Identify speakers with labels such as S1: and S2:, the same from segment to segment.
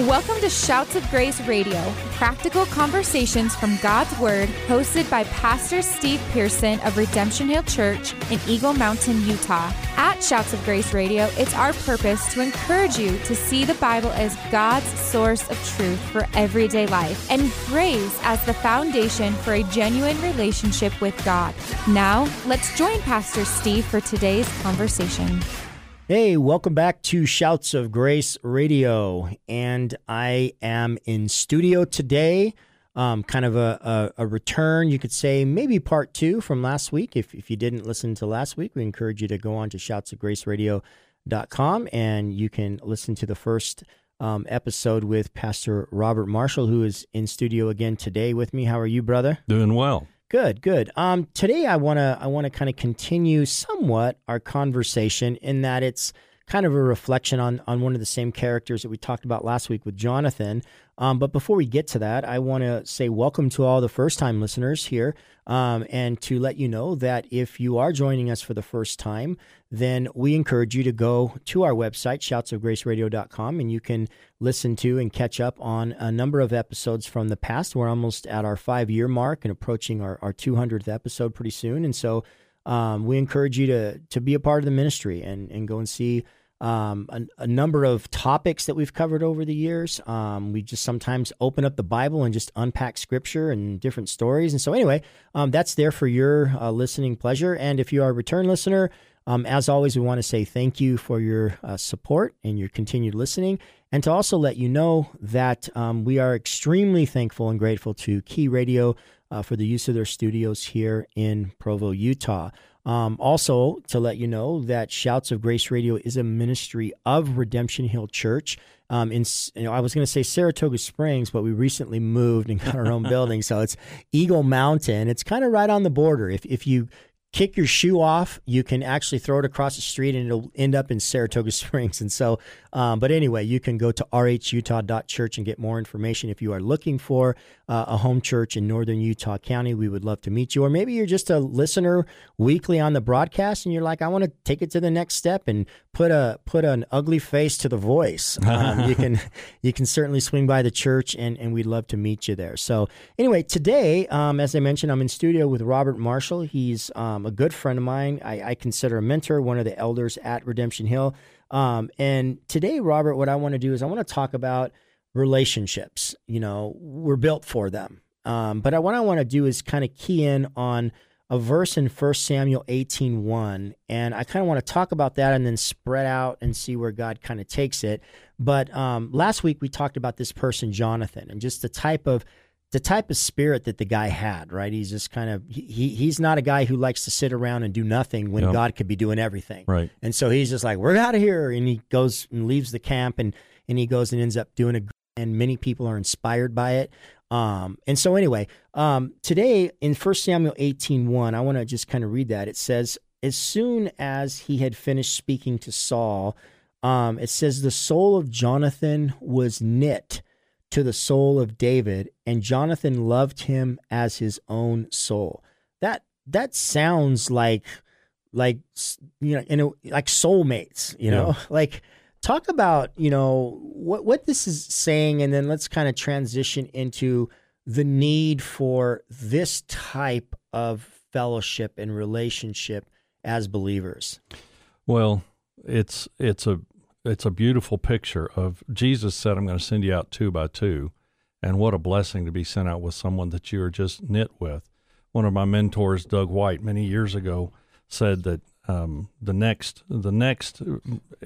S1: Welcome to Shouts of Grace Radio, practical conversations from God's Word, hosted by Pastor Steve Pearson of Redemption Hill Church in Eagle Mountain, Utah. At Shouts of Grace Radio, it's our purpose to encourage you to see the Bible as God's source of truth for everyday life and grace as the foundation for a genuine relationship with God. Now, let's join Pastor Steve for today's conversation.
S2: Hey, welcome back to Shouts of Grace Radio. And I am in studio today, um, kind of a, a, a, return, you could say, maybe part two from last week. If, if you didn't listen to last week, we encourage you to go on to shoutsofgraceradio.com and you can listen to the first um, episode with Pastor Robert Marshall, who is in studio again today with me. How are you, brother?
S3: Doing well.
S2: Good, good. Um, today I wanna I wanna kind of continue somewhat our conversation in that it's kind of a reflection on on one of the same characters that we talked about last week with Jonathan. Um, but before we get to that, I want to say welcome to all the first time listeners here, um, and to let you know that if you are joining us for the first time, then we encourage you to go to our website, shoutsofgraceradio.com, and you can listen to and catch up on a number of episodes from the past. We're almost at our five year mark and approaching our, our 200th episode pretty soon. And so um, we encourage you to, to be a part of the ministry and, and go and see um, a, a, number of topics that we've covered over the years. Um, we just sometimes open up the Bible and just unpack scripture and different stories. And so, anyway, um, that's there for your uh, listening pleasure. And if you are a return listener, um, as always, we want to say thank you for your uh, support and your continued listening. And to also let you know that um, we are extremely thankful and grateful to Key Radio uh, for the use of their studios here in Provo, Utah. Um, also, to let you know that Shouts of Grace Radio is a ministry of Redemption Hill Church. Um, in you know, I was going to say Saratoga Springs, but we recently moved and got our own building, so it's Eagle Mountain. It's kind of right on the border. If if you kick your shoe off, you can actually throw it across the street and it'll end up in Saratoga Springs. And so, um, but anyway, you can go to rhutah.church and get more information if you are looking for uh, a home church in northern Utah County. We would love to meet you. Or maybe you're just a listener weekly on the broadcast and you're like, I want to take it to the next step and put a put an ugly face to the voice. Um, you can you can certainly swing by the church and, and we'd love to meet you there. So anyway, today, um, as I mentioned, I'm in studio with Robert Marshall. He's um, a good friend of mine. I, I, consider a mentor, one of the elders at Redemption Hill. Um, and today, Robert, what I want to do is I want to talk about relationships. You know, we're built for them. Um, but I, what I want to do is kind of key in on a verse in 1 Samuel 18:1 and I kind of want to talk about that and then spread out and see where God kind of takes it. But um, last week we talked about this person Jonathan and just the type of the type of spirit that the guy had, right? He's just kind of he he's not a guy who likes to sit around and do nothing when. God could be doing everything.
S3: Right.
S2: And so he's just like, We're out of here and he goes and leaves the camp and and he goes and ends up doing a and many people are inspired by it. Um, and so anyway, um, today in 1 Samuel 18, 1, I want to just kind of read that. It says, As soon as he had finished speaking to Saul, um, it says, The soul of Jonathan was knit to the soul of David, and Jonathan loved him as his own soul. That that sounds like like you know, you know like soulmates, you know, yeah. like talk about you know what what this is saying, and then let's kind of transition into the need for this type of fellowship and relationship as believers.
S3: Well, it's it's a it's a beautiful picture of Jesus said, I'm going to send you out two by two. And what a blessing to be sent out with someone that you are just knit with. One of my mentors, Doug White, many years ago, said that um, the next the next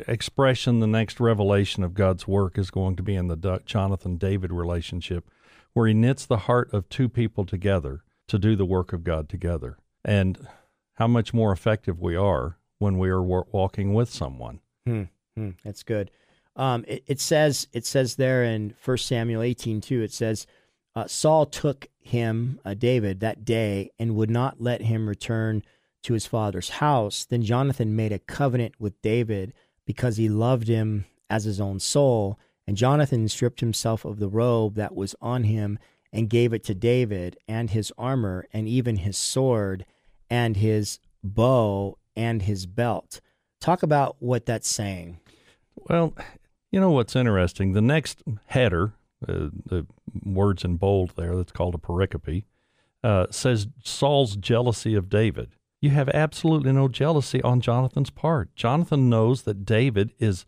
S3: expression, the next revelation of God's work is going to be in the Jonathan David relationship, where he knits the heart of two people together to do the work of God together. And how much more effective we are when we are walking with someone.
S2: Hmm. Hmm, that's good. Um, it, it, says it says there in 1 Samuel 18 2, it says, uh, Saul took him, uh, David, that day and would not let him return to his father's house. Then Jonathan made a covenant with David because he loved him as his own soul. And Jonathan stripped himself of the robe that was on him and gave it to David and his armor and even his sword and his bow and his belt. Talk about what that's saying.
S3: Well, You know what's interesting? The next header, uh, the words in bold there, that's called a pericope, uh, says Saul's jealousy of David. You have absolutely no jealousy on Jonathan's part. Jonathan knows that David is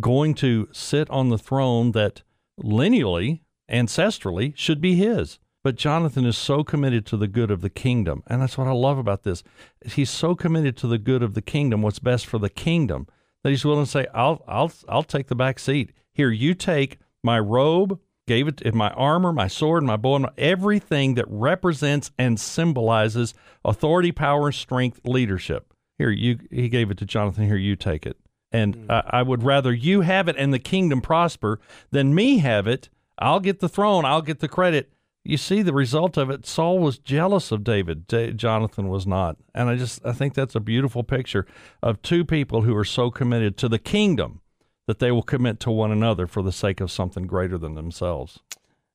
S3: going to sit on the throne that lineally, ancestrally, should be his. But Jonathan is so committed to the good of the kingdom. And that's what I love about this. He's so committed to the good of the kingdom, what's best for the kingdom, that he's willing to say, I'll, I'll, I'll take the back seat. Here, you take my robe, gave it my armor, my sword, my bow, and everything that represents and symbolizes authority, power, strength, leadership. Here, you he gave it to Jonathan. Here, you take it. And mm. I, I would rather you have it and the kingdom prosper than me have it. I'll get the throne. I'll get the credit. You see the result of it. Saul was jealous of David. Jonathan was not. And I just I think that's a beautiful picture of two people who are so committed to the kingdom that they will commit to one another for the sake of something greater than themselves.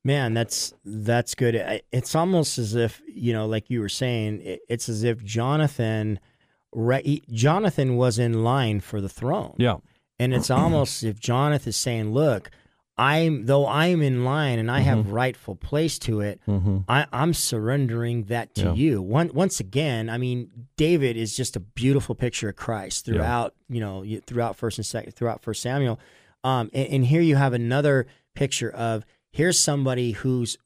S2: Man, that's that's good. It's almost as if you know, like you were saying, it's as if Jonathan, Jonathan was in line for the throne.
S3: Yeah,
S2: and it's almost as if Jonathan is saying, "Look, I'm though I'm in line and I mm-hmm. have rightful place to it. Mm-hmm. I, am surrendering that to yeah. you. One, once again, I mean, David is just a beautiful picture of Christ throughout. Yeah. You know, throughout First and Second, throughout First Samuel. Um, and, and here you have another picture of here's somebody who's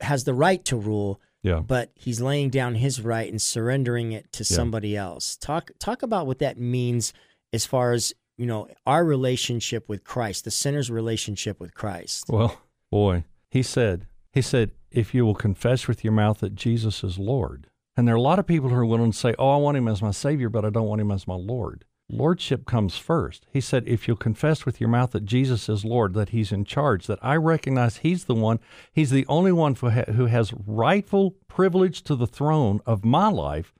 S2: has the right to rule,
S3: yeah.
S2: but he's laying down his right and surrendering it to yeah. somebody else. Talk talk about what that means as far as you know, our relationship with Christ, the sinner's relationship with Christ.
S3: Well, boy, he said, he said, if you will confess with your mouth that Jesus is Lord. And there are a lot of people who are willing to say, oh, I want him as my Savior, but I don't want him as my Lord. Lordship comes first. He said, if you'll confess with your mouth that Jesus is Lord, that He's in charge, that I recognize He's the one, He's the only one who has rightful privilege to the throne of my life,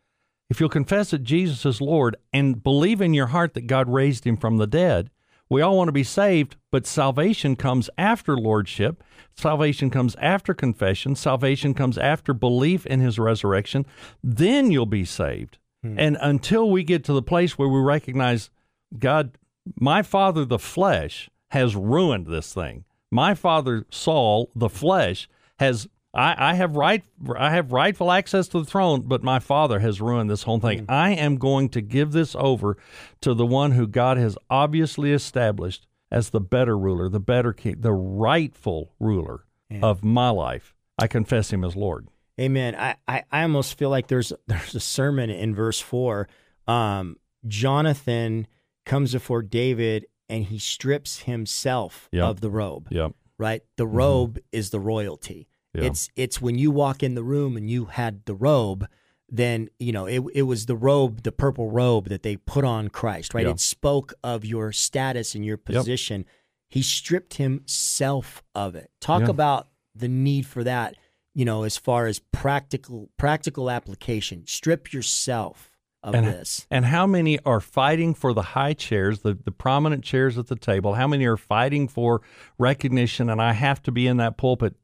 S3: if you'll confess that Jesus is Lord and believe in your heart that God raised him from the dead, we all want to be saved, but salvation comes after lordship. Salvation comes after confession. Salvation comes after belief in his resurrection. Then you'll be saved. Hmm. And until we get to the place where we recognize God, my father, the flesh, has ruined this thing. My father, Saul, the flesh, has I, I have right I have rightful access to the throne, but my father has ruined this whole thing. Mm. I am going to give this over to the one who God has obviously established as the better ruler, the better king, the rightful ruler yeah. of my life. I confess him as Lord.
S2: Amen. I, I, I almost feel like there's there's a sermon in verse four. Um, Jonathan comes before David and he strips himself
S3: yep.
S2: of the robe.
S3: Yep.
S2: Right? The mm-hmm. robe mm-hmm. is the royalty. Yeah. It's it's when you walk in the room and you had the robe, then you know it it was the robe, the purple robe that they put on Christ, right? Yeah. It spoke of your status and your position. Yep. He stripped himself of it. Talk yeah. about the need for that, you know, as far as practical practical application. Strip yourself of
S3: and,
S2: this.
S3: And how many are fighting for the high chairs, the, the prominent chairs at the table? How many are fighting for recognition and I have to be in that pulpit?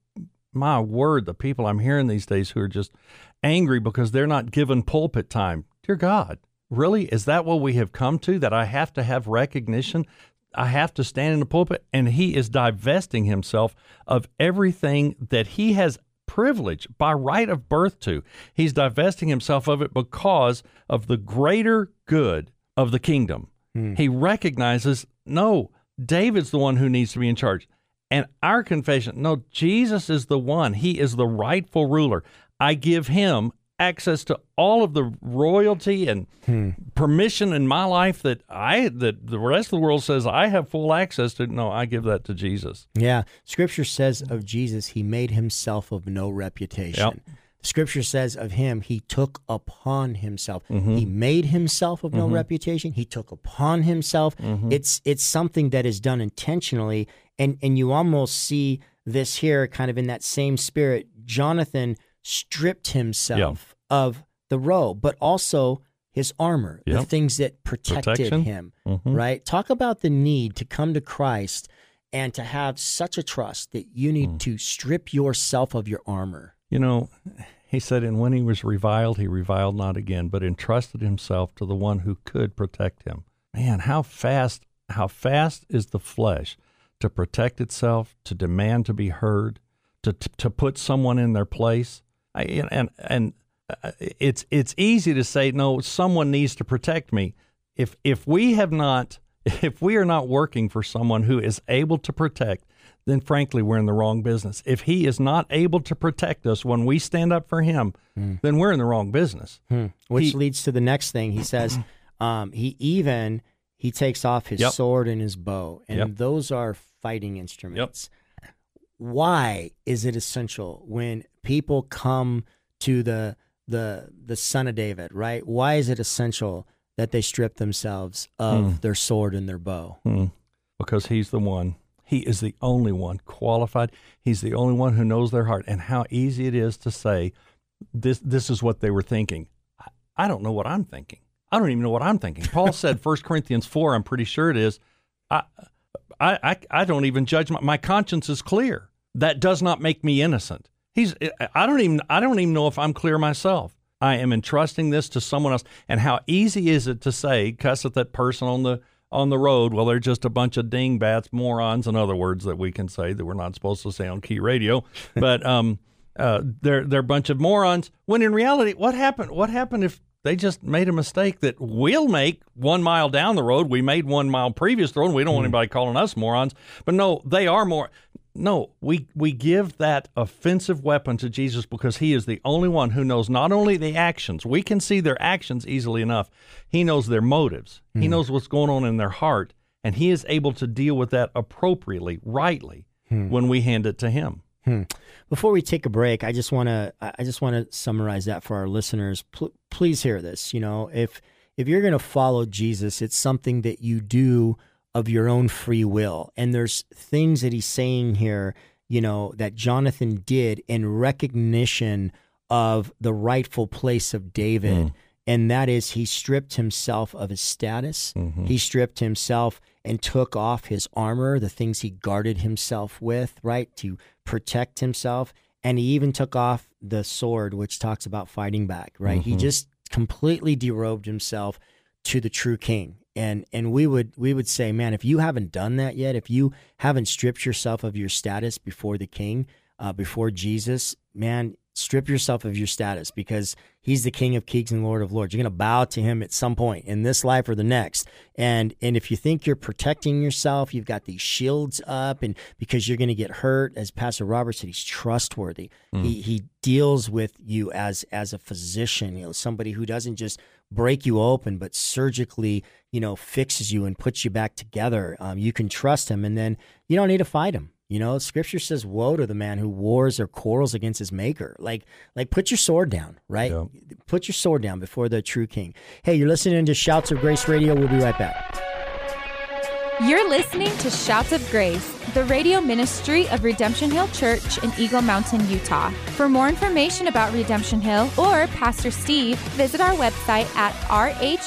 S3: My word, the people I'm hearing these days who are just angry because they're not given pulpit time. Dear God, really? Is that what we have come to? That I have to have recognition? I have to stand in the pulpit? And he is divesting himself of everything that he has privilege by right of birth to. He's divesting himself of it because of the greater good of the kingdom. Hmm. He recognizes, no, David's the one who needs to be in charge. And our confession no, Jesus is the one. He is the rightful ruler. I give him access to all of the royalty and hmm. permission in my life that I that the rest of the world says I have full access to. No, I give that to Jesus.
S2: Yeah, Scripture says of Jesus, he made himself of no reputation.
S3: Yep.
S2: Scripture says of him, he took upon himself. Mm-hmm. He made himself of no mm-hmm. reputation. He took upon himself. Mm-hmm. It's it's something that is done intentionally, and and you almost see this here, kind of in that same spirit. Jonathan stripped himself yeah. of the robe, but also his armor, yep. the things that protected Protection. him. Mm-hmm. Right? Talk about the need to come to Christ and to have such a trust that you need mm. to strip yourself of your armor.
S3: You know, he said, and when he was reviled, he reviled not again, but entrusted himself to the one who could protect him. Man, how fast, how fast is the flesh to protect itself, to demand to be heard, to to, to put someone in their place. I, and and uh, it's it's easy to say no. Someone needs to protect me. If if we have not, if we are not working for someone who is able to protect, then frankly we're in the wrong business. If he is not able to protect us when we stand up for him,
S2: Hmm.
S3: then we're in the wrong business.
S2: Which
S3: He-
S2: leads to the next thing. He says um, he even he takes off his
S3: Yep.
S2: sword and his bow, and
S3: Yep.
S2: those are fighting instruments. Why is it essential when people come to the the the son of David? Right? Why is it essential that they strip themselves of
S3: Hmm.
S2: their sword and their bow?
S3: Hmm. Because he's the one. He is the only one qualified. He's the only one who knows their heart. And how easy it is to say, this, this is what they were thinking. I, I don't know what I'm thinking. I don't even know what I'm thinking. Paul said, 1 Corinthians 4, I'm pretty sure it is, I, I, I, I don't even judge. My, my conscience is clear. That does not make me innocent. He's, I don't even, I don't even know if I'm clear myself. I am entrusting this to someone else. And how easy is it to say, cuss at that person on the on the road? Well, they're just a bunch of dingbats, morons, and other words that we can say that we're not supposed to say on key radio. But um, uh, they're they're a bunch of morons. When in reality, what happened? What happened if they just made a mistake that we'll make one mile down the road? We made one mile previous the road. And we don't want hmm. anybody calling us morons. But no, they are more. No, we we give that offensive weapon to Jesus because he is the only one who knows not only the actions, we can see their actions easily enough. He knows their motives. He hmm. knows what's going on in their heart, and he is able to deal with that appropriately, rightly hmm. when we hand it to him.
S2: Hmm. Before we take a break, I just want to I just want to summarize that for our listeners. Pl- please hear this. You know, if if you're going to follow Jesus, it's something that you do of your own free will, and there's things that he's saying here. You know that Jonathan did in recognition of the rightful place of David. Hmm. And that is, he stripped himself of his status. He stripped himself and took off his armor, the things he guarded himself with, right, to protect himself. And he even took off the sword, which talks about fighting back, right? He just completely derobed himself to the true king. And and we would we would say, man, if you haven't done that yet, if you haven't stripped yourself of your status before the king, uh, before Jesus, man, strip yourself of your status because he's the king of kings and lord of lords. You're going to bow to him at some point in this life or the next. And and if you think you're protecting yourself you've got these shields up and because you're going to get hurt as pastor robert said he's trustworthy. He he deals with you as as a physician you know somebody who doesn't just break you open but surgically you know fixes you and puts you back together. Um, you can trust him and then you don't need to fight him you know, scripture says, "Woe to the man who wars or quarrels against his maker." Like, like put your sword down, right?
S3: Yeah.
S2: Put your sword down before the true king. Hey, you're listening to Shouts of Grace Radio. We'll be right back.
S1: You're listening to Shouts of Grace, the radio ministry of Redemption Hill Church in Eagle Mountain, Utah. For more information about Redemption Hill or Pastor Steve, visit our website at rhutah.church.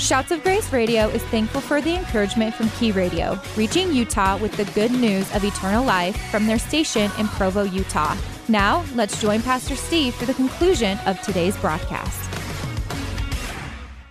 S1: Shouts of Grace Radio is thankful for the encouragement from Key Radio, reaching Utah with the good news of eternal life from their station in Provo, Utah. Now, let's join Pastor Steve for the conclusion of today's broadcast.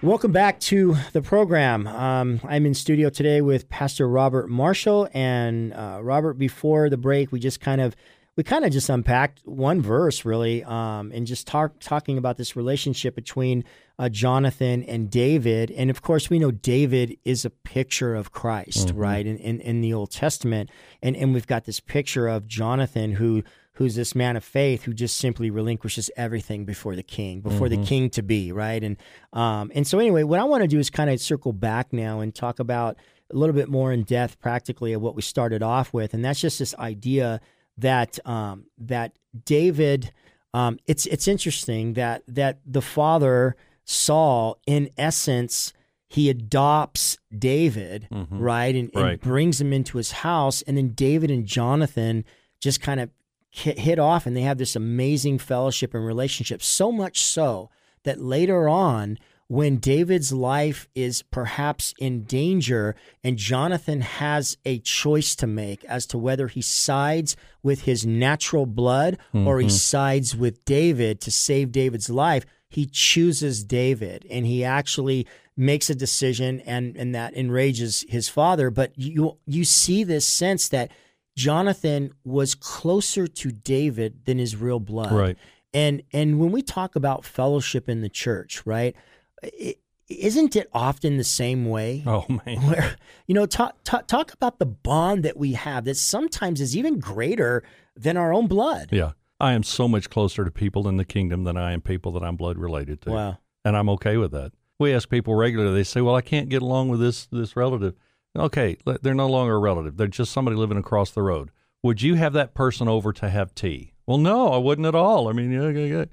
S2: Welcome back to the program. Um, I'm in studio today with Pastor Robert Marshall, and uh, Robert. Before the break, we just kind of we kind of just unpacked one verse really, um, and just talk, talking about this relationship between uh, Jonathan and David. And of course, we know David is a picture of Christ, right? In, in in the Old Testament, and and we've got this picture of Jonathan who who's this man of faith who just simply relinquishes everything before the king, before the king to be, right? And um, and so anyway, what I want to do is kind of circle back now and talk about a little bit more in depth, practically, of what we started off with, and that's just this idea that um, that David. Um, it's it's interesting that that the father Saul, in essence, he adopts David, right, and, and brings him into his house, and then David and Jonathan just kind of hit off, and they have this amazing fellowship and relationship. So much so that later on, when David's life is perhaps in danger, and Jonathan has a choice to make as to whether he sides with his natural blood or he mm-hmm. sides with David to save David's life, he chooses David. And he actually makes a decision and and that enrages his father. But you you see this sense that Jonathan was closer to David than his real blood.
S3: Right.
S2: and and when we talk about fellowship in the church right it, isn't it often the same way
S3: Oh man.
S2: where you know talk, talk talk about the bond that we have that sometimes is even greater than our own blood
S3: Yeah. I am so much closer to people in the kingdom than I am people that I'm blood related to.
S2: wow
S3: And I'm okay with that. We ask people regularly, they say, Well, I can't get along with this this relative. Okay, they're no longer a relative. They're just somebody living across the road. Would you have that person over to have tea? Well, no, I wouldn't at all. I mean, yeah, yeah, yeah.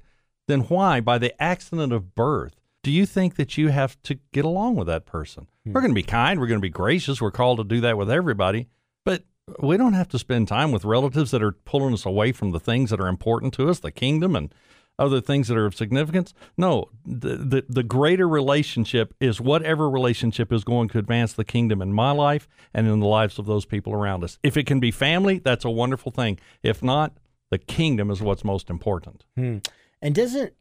S3: then why, by the accident of birth, do you think that you have to get along with that person? We're going to be kind. We're going to be gracious. We're called to do that with everybody. But we don't have to spend time with relatives that are pulling us away from the things that are important to us, the kingdom and other things that are of significance. No, the, the, the greater relationship is whatever relationship is going to advance the kingdom in my life and in the lives of those people around us. If it can be family, that's a wonderful thing. If not, the kingdom is what's most important.
S2: Hmm. And doesn't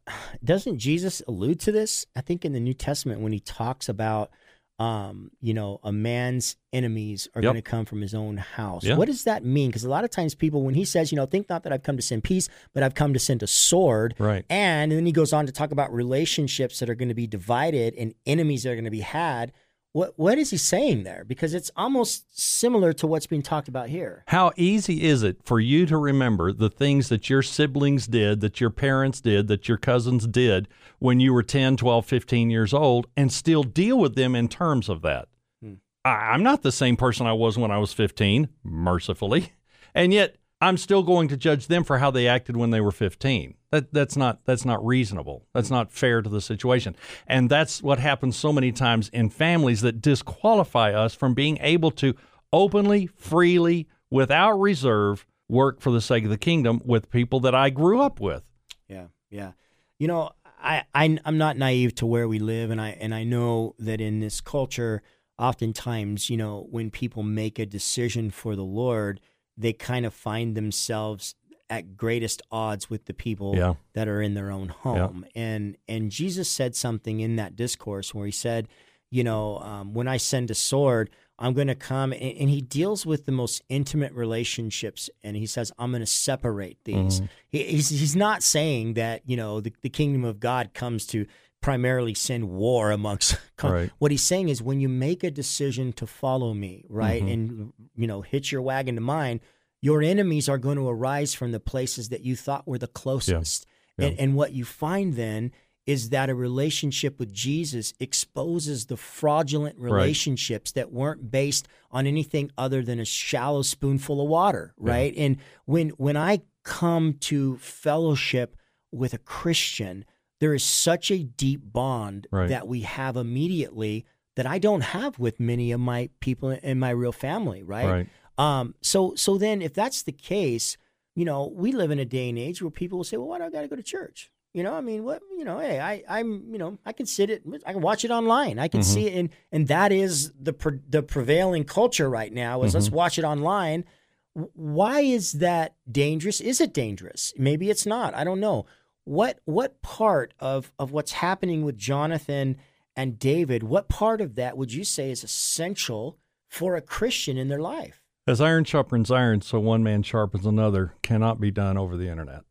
S2: doesn't Jesus allude to this? I think in the New Testament when he talks about um, you know, a man's enemies are
S3: Yep.
S2: going to come from his own house.
S3: Yeah.
S2: What does that mean? Because a lot of times people, when he says, you know, think not that I've come to send peace, but I've come to send a sword.
S3: Right.
S2: And then he goes on to talk about relationships that are going to be divided and enemies that are going to be had. What what is he saying there? Because it's almost similar to what's being talked about here.
S3: How easy is it for you to remember the things that your siblings did, that your parents did, that your cousins did when you were 10, 12, 15 years old and still deal with them in terms of that? Hmm. I, I'm not the same person I was when I was 15, mercifully. And yet I'm still going to judge them for how they acted when they were 15. That that's not that's not reasonable. That's not fair to the situation. And that's what happens so many times in families that disqualify us from being able to openly, freely, without reserve work for the sake of the kingdom with people that I grew up with.
S2: Yeah, yeah. You know, I, I I'm not naive to where we live, and I and I know that in this culture, oftentimes, you know, when people make a decision for the Lord, they kind of find themselves at greatest odds with the people
S3: Yeah.
S2: that are in their own home. And and Jesus said something in that discourse where he said, you know, um, when I send a sword, I'm going to come, and, and he deals with the most intimate relationships, and he says, I'm going to separate these. He, he's he's not saying that you know the, the kingdom of God comes to primarily send war amongst.
S3: Right.
S2: What he's saying is when you make a decision to follow me, right,
S3: Mhm.
S2: and you know hitch your wagon to mine, your enemies are going to arise from the places that you thought were the closest.
S3: Yeah.
S2: And, and what you find then is that a relationship with Jesus exposes the fraudulent relationships that weren't based on anything other than a shallow spoonful of water, right? And when when I come to fellowship with a Christian, there is such a deep bond
S3: Right.
S2: that we have immediately that I don't have with many of my people in my real family, right?
S3: Right.
S2: Um, so so then if that's the case, you know, we live in a day and age where people will say, Well, why do I gotta go to church? You know, I mean, what you know, hey, I, I'm, you know, I can sit it, I can watch it online, I can
S3: Mm-hmm.
S2: see it, and and that is the pre- the prevailing culture right now is
S3: Mm-hmm.
S2: let's watch it online. Why is that dangerous? Is it dangerous? Maybe it's not. I don't know. What what part of of what's happening with Jonathan and David? What part of that would you say is essential for a Christian in their life?
S3: As iron sharpens iron, so one man sharpens another cannot be done over the internet.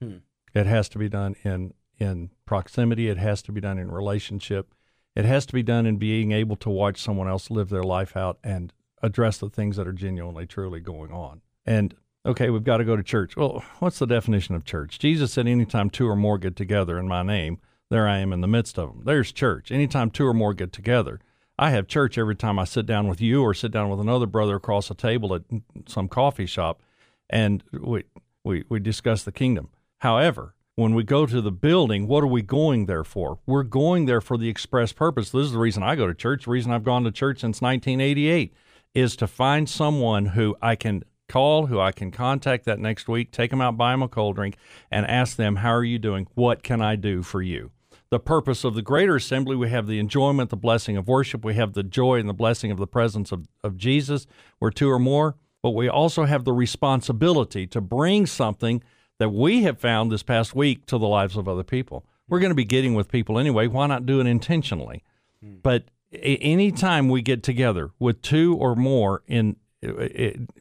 S2: Hmm.
S3: It has to be done in in proximity. It has to be done in relationship. It has to be done in being able to watch someone else live their life out and address the things that are genuinely, truly going on. And okay, we've got to go to church. Well, what's the definition of church? Jesus said, "Anytime two or more get together in my name, there I am in the midst of them." There's church. Anytime two or more get together. I have church every time I sit down with you or sit down with another brother across a table at some coffee shop, and we we we discuss the kingdom. However, when we go to the building, what are we going there for? We're going there for the express purpose. This is the reason I go to church. The reason I've gone to church since 1988 is to find someone who I can call, who I can contact that next week, take them out, buy them a cold drink, and ask them, How are you doing? What can I do for you? The purpose of the greater assembly, we have the enjoyment, the blessing of worship, we have the joy and the blessing of the presence of, of Jesus, where two or more, but we also have the responsibility to bring something that we have found this past week to the lives of other people. We're going to be getting with people anyway. Why not do it intentionally? Hmm. But a- anytime we get together with two or more in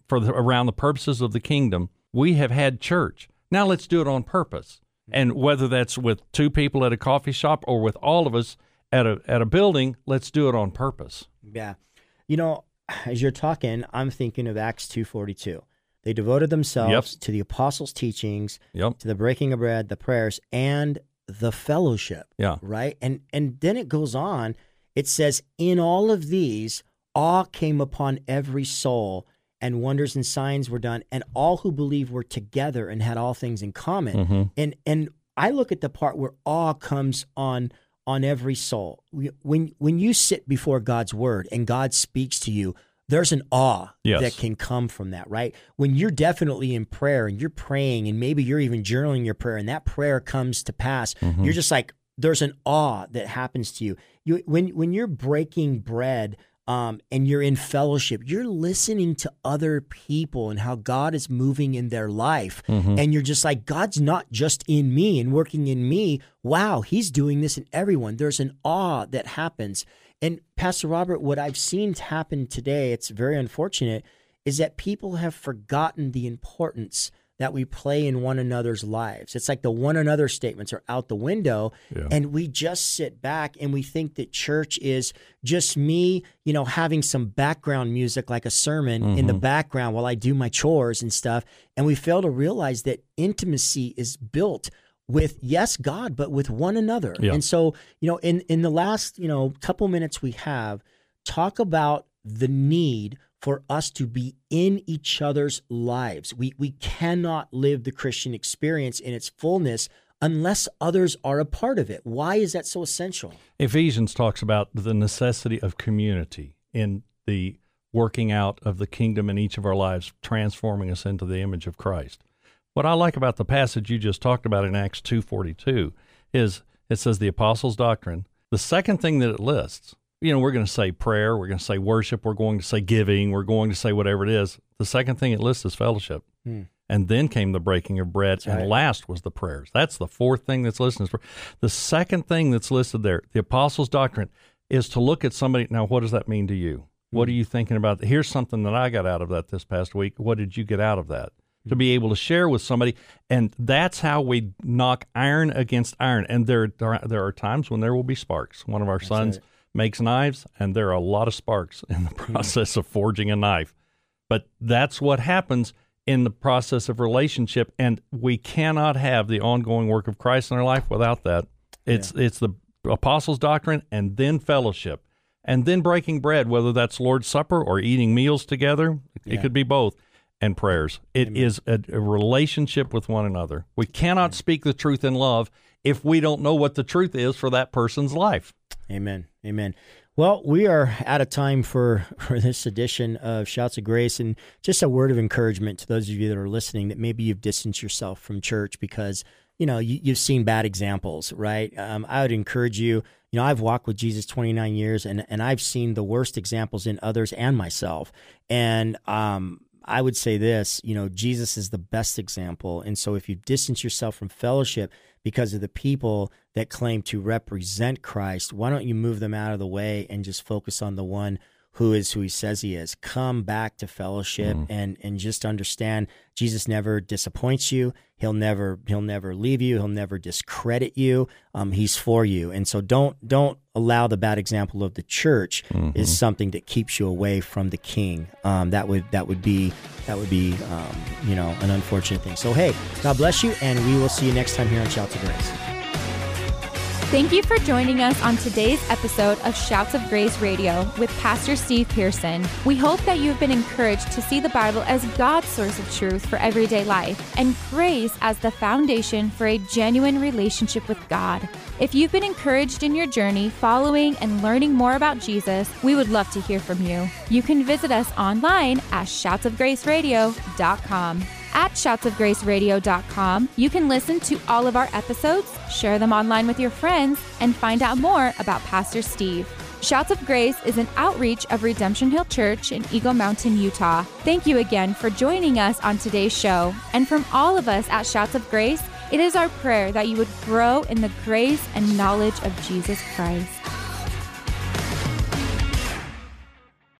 S3: for the, around the purposes of the kingdom, we have had church. Now let's do it on purpose. Mm-hmm. And whether that's with two people at a coffee shop or with all of us at a at a building, let's do it on purpose.
S2: Yeah. You know, as you're talking, I'm thinking of Acts 2:42. They devoted themselves to the apostles' teachings,
S3: Yep.
S2: to the breaking of bread, the prayers, and the fellowship.
S3: Yeah.
S2: Right? And and then it goes on. It says, "In all of these, awe came upon every soul, and wonders and signs were done, and all who believed were together and had all things in common."
S3: Mhm.
S2: And and I look at the part where awe comes on on every soul. When when you sit before God's word and God speaks to you, there's an awe
S3: Yes.
S2: that can come from that, right? When you're definitely in prayer and you're praying and maybe you're even journaling your prayer and that prayer comes to pass,
S3: Mm-hmm.
S2: you're just like there's an awe that happens to you. You when when you're breaking bread um, and you're in fellowship, you're listening to other people and how God is moving in their life. And you're just like, God's not just in me and working in me. Wow, He's doing this in everyone. There's an awe that happens. And Pastor Robert, what I've seen happen today, it's very unfortunate, is that people have forgotten the importance that we play in one another's lives. It's like the one another statements are out the window
S3: Yeah.
S2: and we just sit back and we think that church is just me, you know, having some background music like a sermon in the mm-hmm. background while I do my chores and stuff. And we fail to realize that intimacy is built with yes God but with one another.
S3: Yeah.
S2: And so, you know, in in the last, you know, couple minutes we have talk about the need for us to be in each other's lives. We we cannot live the Christian experience in its fullness unless others are a part of it. Why is that so essential?
S3: Ephesians talks about the necessity of community in the working out of the kingdom in each of our lives, transforming us into the image of Christ. What I like about the passage you just talked about in Acts 2:42 is it says the apostles' doctrine. The second thing that it lists, you know, we're going to say prayer, we're going to say worship, we're going to say giving, we're going to say whatever it is. The second thing it lists is fellowship. Hmm. And then came the breaking of bread, and
S2: right.
S3: last was the prayers. That's the fourth thing that's listed. The second thing that's listed there, the apostles' doctrine, is to look at somebody. Now, what does that mean to you? What hmm. are you thinking about? Here's something that I got out of that this past week. What did you get out of that? To be able to share with somebody, and that's how we knock iron against iron. And there, there, are- there are times when there will be sparks. One of our sons makes knives, and there are a lot of sparks in the mm. process of forging a knife. But that's what happens in the process of relationship, and we cannot have the ongoing work of Christ in our life without that. It's it's the apostles' doctrine, and then fellowship, and then breaking bread, whether that's Lord's Supper or eating meals together. It could be both. And prayers. It is a, a relationship with one another. We cannot speak the truth in love if we don't know what the truth is for that person's life.
S2: Amen. Amen. Well, we are out of time for, for this edition of Shouts of Grace. And just a word of encouragement to those of you that are listening that maybe you've distanced yourself from church because, you know, you, you've seen bad examples, right? Um, I would encourage you, you know, I've walked with Jesus 29 years and, and I've seen the worst examples in others and myself. And, um, I would say this, you know, Jesus is the best example. And so if you distance yourself from fellowship because of the people that claim to represent Christ, why don't you move them out of the way and just focus on the one who is who he says he is? Come back to fellowship and and just understand Jesus never disappoints you. He'll never he'll never leave you. He'll never discredit you. Um, he's for you. And so don't don't allow the bad example of the church is something that keeps you away from the King. Um, that would that would be that would be um, you know an unfortunate thing. So hey, God bless you, and we will see you next time here on Shouts of Grace.
S1: Thank you for joining us on today's episode of Shouts of Grace Radio with Pastor Steve Pearson. We hope that you've been encouraged to see the Bible as God's source of truth for everyday life and grace as the foundation for a genuine relationship with God. If you've been encouraged in your journey following and learning more about Jesus, we would love to hear from you. You can visit us online at shoutsofgraceradio.com. At shoutsofgraceradio.com, you can listen to all of our episodes, share them online with your friends, and find out more about Pastor Steve. Shouts of Grace is an outreach of Redemption Hill Church in Eagle Mountain, Utah. Thank you again for joining us on today's show. And from all of us at Shouts of Grace, it is our prayer that you would grow in the grace and knowledge of Jesus Christ.